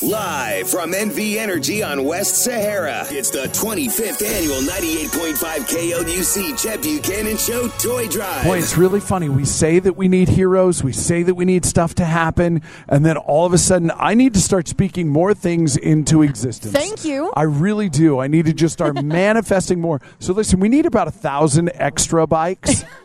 Live from NV Energy on West Sahara, it's the 25th annual 98.5 KLUC Chet Buchanan Show Toy Drive. Boy, it's really funny. We say that we need heroes, we say that we need stuff to happen, and then all of a sudden, I need to start speaking more things into existence. Thank you. I really do. I need to just start manifesting more. So, listen, we need about a thousand extra bikes.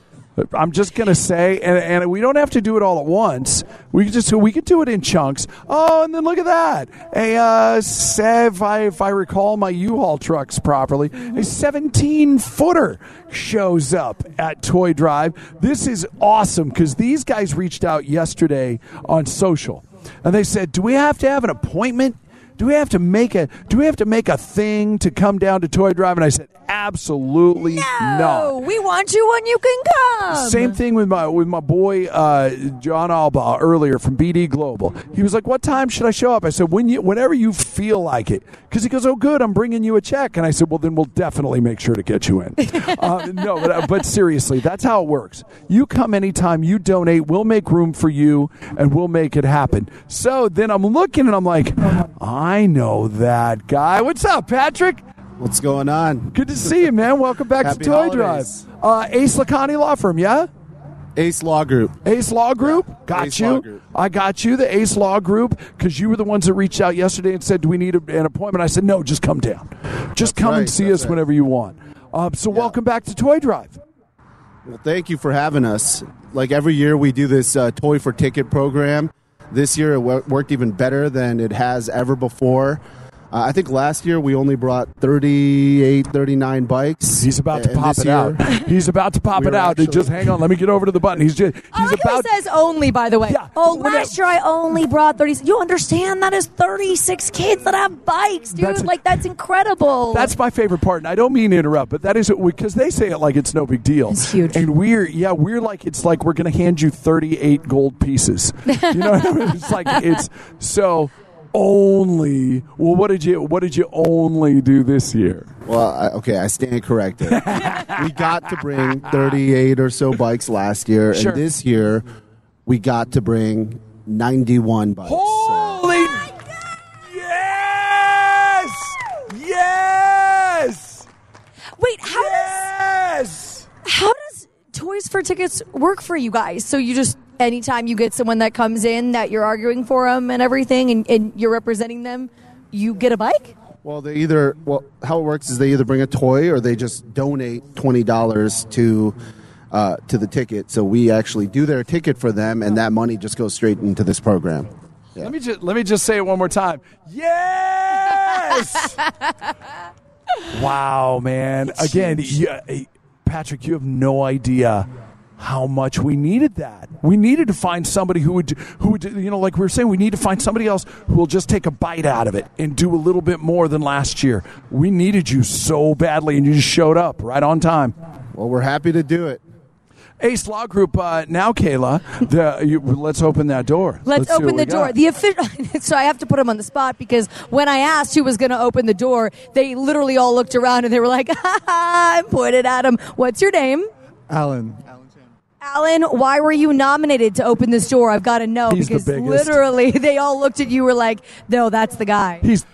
I'm just gonna say, and, and we don't have to do it all at once. We could just we could do it in chunks. Oh, and then look at that! A uh, if I if I recall my U-Haul trucks properly, a 17 footer shows up at Toy Drive. This is awesome because these guys reached out yesterday on social, and they said, "Do we have to have an appointment?" Do we have to make a do we have to make a thing to come down to Toy Drive? And I said, absolutely no, not. we want you when you can come. Same thing with my with my boy uh, John Alba earlier from BD Global. He was like, "What time should I show up?" I said, "When you whenever you feel like it." Because he goes, "Oh, good, I'm bringing you a check." And I said, "Well, then we'll definitely make sure to get you in." uh, no, but, uh, but seriously, that's how it works. You come anytime, you donate, we'll make room for you, and we'll make it happen. So then I'm looking and I'm like, I know that guy. What's up, Patrick? What's going on? Good to see you, man. Welcome back Happy to Toy holidays. Drive. Uh, Ace Lacani Law Firm, yeah? Ace Law Group. Ace Law Group? Got Ace you. Law Group. I got you, the Ace Law Group, because you were the ones that reached out yesterday and said, Do we need a, an appointment? I said, No, just come down. Just come and right, see that's us right. whenever you want. Uh, so, welcome back to Toy Drive. Well, thank you for having us. Like every year, we do this uh, toy for ticket program. This year, it wo- worked even better than it has ever before. Uh, I think last year we only brought 38, 39 bikes. He's about to And pop this it out. He's about to pop We it out. actually- just hang on. Let me get over to the button. He's just, he's I like how about he says only, by the way. Yeah. Oh, last that- year I only brought 30. You understand that is 36 kids that have bikes, dude. That's- like, that's incredible. That's my favorite part, and I don't mean to interrupt, but that is because they say it like it's no big deal. It's huge. and we're yeah, we're like it's like we're going to hand you thirty-eight gold pieces. You know, what I mean? it's like it's so only. Well, what did you what did you only do this year? Well, I, okay, I stand corrected. we got to bring 38 or so bikes last year, Sure. and this year we got to bring 91 bikes. So- Holy! Yes! Yes! Wait, how does how does Toys for Tickets work for you guys? So you just anytime you get someone that comes in that you're arguing for them and everything, and, and you're representing them, you get a bike. Well, they either well, how it works is they either bring a toy or they just donate twenty dollars to uh, to the ticket. So we actually do their ticket for them, and that money just goes straight into this program. Let me just let me just say it one more time. Yes! wow, man! Again, you, eh, Patrick, you have no idea how much we needed that. We needed to find somebody who would who would you know like we were saying we need to find somebody else who will just take a bite out of it and do a little bit more than last year. We needed you so badly, and you just showed up right on time. Well, we're happy to do it. Ace Law Group. Uh, now, Kayla, the, you, let's open that door. Let's, see what open the door. got. The official. so I have to put him on the spot because when I asked who was going to open the door, they literally all looked around and they were like, "Ha ha!" and pointed at him. What's your name? Alan. Alan, why were you nominated to open this door? I've got to know He's because biggest. literally they all looked at you were like, "No, that's the guy." He's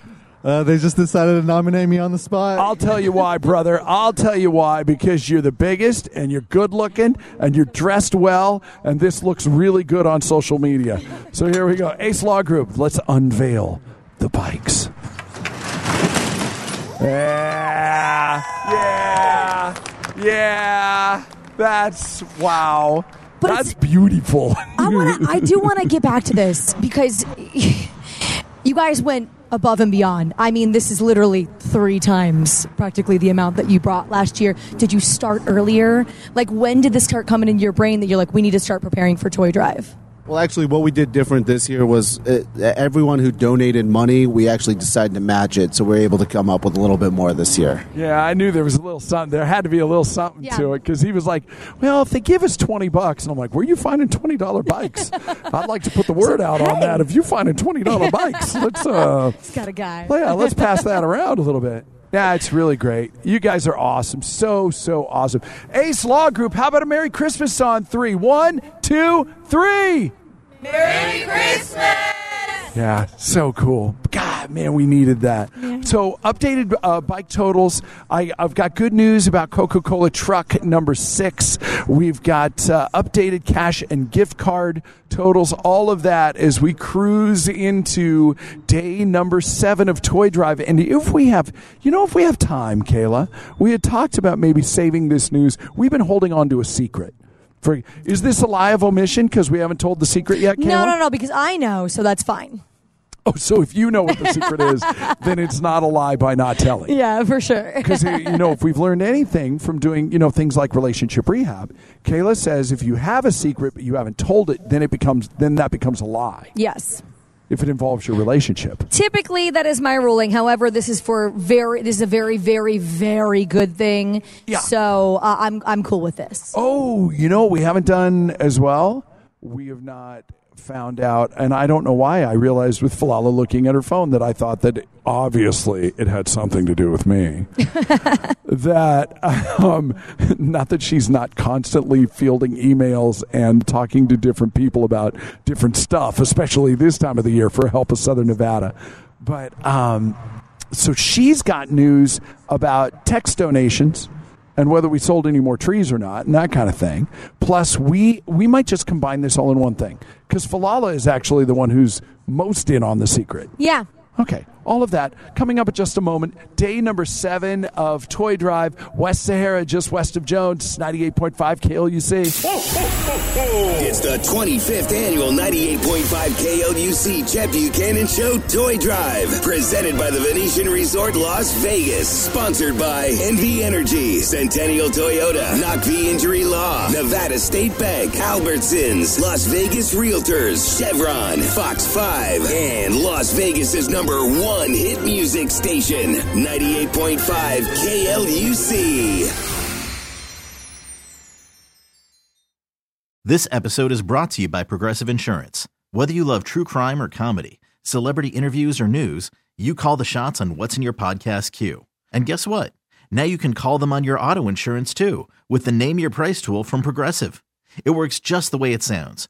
Uh, they just decided to nominate me on the spot. I'll tell you why, brother. I'll tell you why. Because you're the biggest and you're good looking and you're dressed well, and this looks really good on social media. So here we go. Ace Law Group, let's unveil the bikes. Yeah, yeah, yeah. That's wow. But That's beautiful. I want to. I do want to get back to this because you guys went above and beyond. I mean, this is literally three times practically the amount that you brought last year. Did you start earlier? Like, when did this start coming into your brain that you're like, we need to start preparing for Toy Drive? Well, actually, what we did different this year was uh, everyone who donated money, we actually decided to match it, so we're able to come up with a little bit more this year. Yeah, I knew there was a little something. There had to be a little something Yeah. to it because he was like, "Well, if they give us twenty bucks," and I'm like, "Where are you finding twenty dollar bikes?" I'd like to put the word out on that. If you finding twenty dollar bikes, let's uh, It's got a guy. well, yeah, let's pass that around a little bit. Yeah, it's really great. You guys are awesome. So, so awesome. Ace Law Group, how about a Merry Christmas on three? One, two, three. Merry Christmas! Yeah, so cool. God, man, we needed that. So, updated uh, bike totals. I, I've got good news about Coca Cola truck number six. We've got uh, updated cash and gift card totals. All of that as we cruise into day number seven of Toy Drive. And if we have, you know, if we have time, Kayla, we had talked about maybe saving this news. We've been holding on to a secret. For, is this a lie of omission because we haven't told the secret yet, Kayla? No, no, no, because I know, so that's fine. Oh, so if you know what the secret is, then it's not a lie by not telling. Yeah, for sure. Because you know, if we've learned anything from doing, you know, things like relationship rehab, Kayla says if you have a secret but you haven't told it, then it becomes then that becomes a lie yes. if it involves your relationship. Typically, that is my ruling. However, this is for very. This is a very, very, very good thing. Yeah. So uh, I'm I'm cool with this. Oh, you know, what we haven't done as well. We have not found out, and I don't know why. I realized with Falala looking at her phone that I thought that obviously it had something to do with me. that um, not that she's not constantly fielding emails and talking to different people about different stuff, especially this time of the year for Help of Southern Nevada, but um, so she's got news about text donations and whether we sold any more trees or not and that kind of thing. Plus we we might just combine this all in one thing because falala is actually the one who's most in on the secret. Yeah. okay all of that coming up at just a moment day number seven of toy drive west sahara just west of jones 98.5 kluc It's the 25th annual 98.5 KLUC Chet Buchanan Show Toy Drive. Presented by the Venetian Resort Las Vegas. Sponsored by NV Energy, Centennial Toyota, Naqvi Injury Law, Nevada State Bank, Albertsons, Las Vegas Realtors, Chevron, Fox 5, and Las Vegas's number one hit music station, 98.5 KLUC. This episode is brought to you by Progressive Insurance. Whether you love true crime or comedy, celebrity interviews or news, you call the shots on what's in your podcast queue. And guess what? Now you can call them on your auto insurance too with the Name Your Price tool from Progressive. It works just the way it sounds.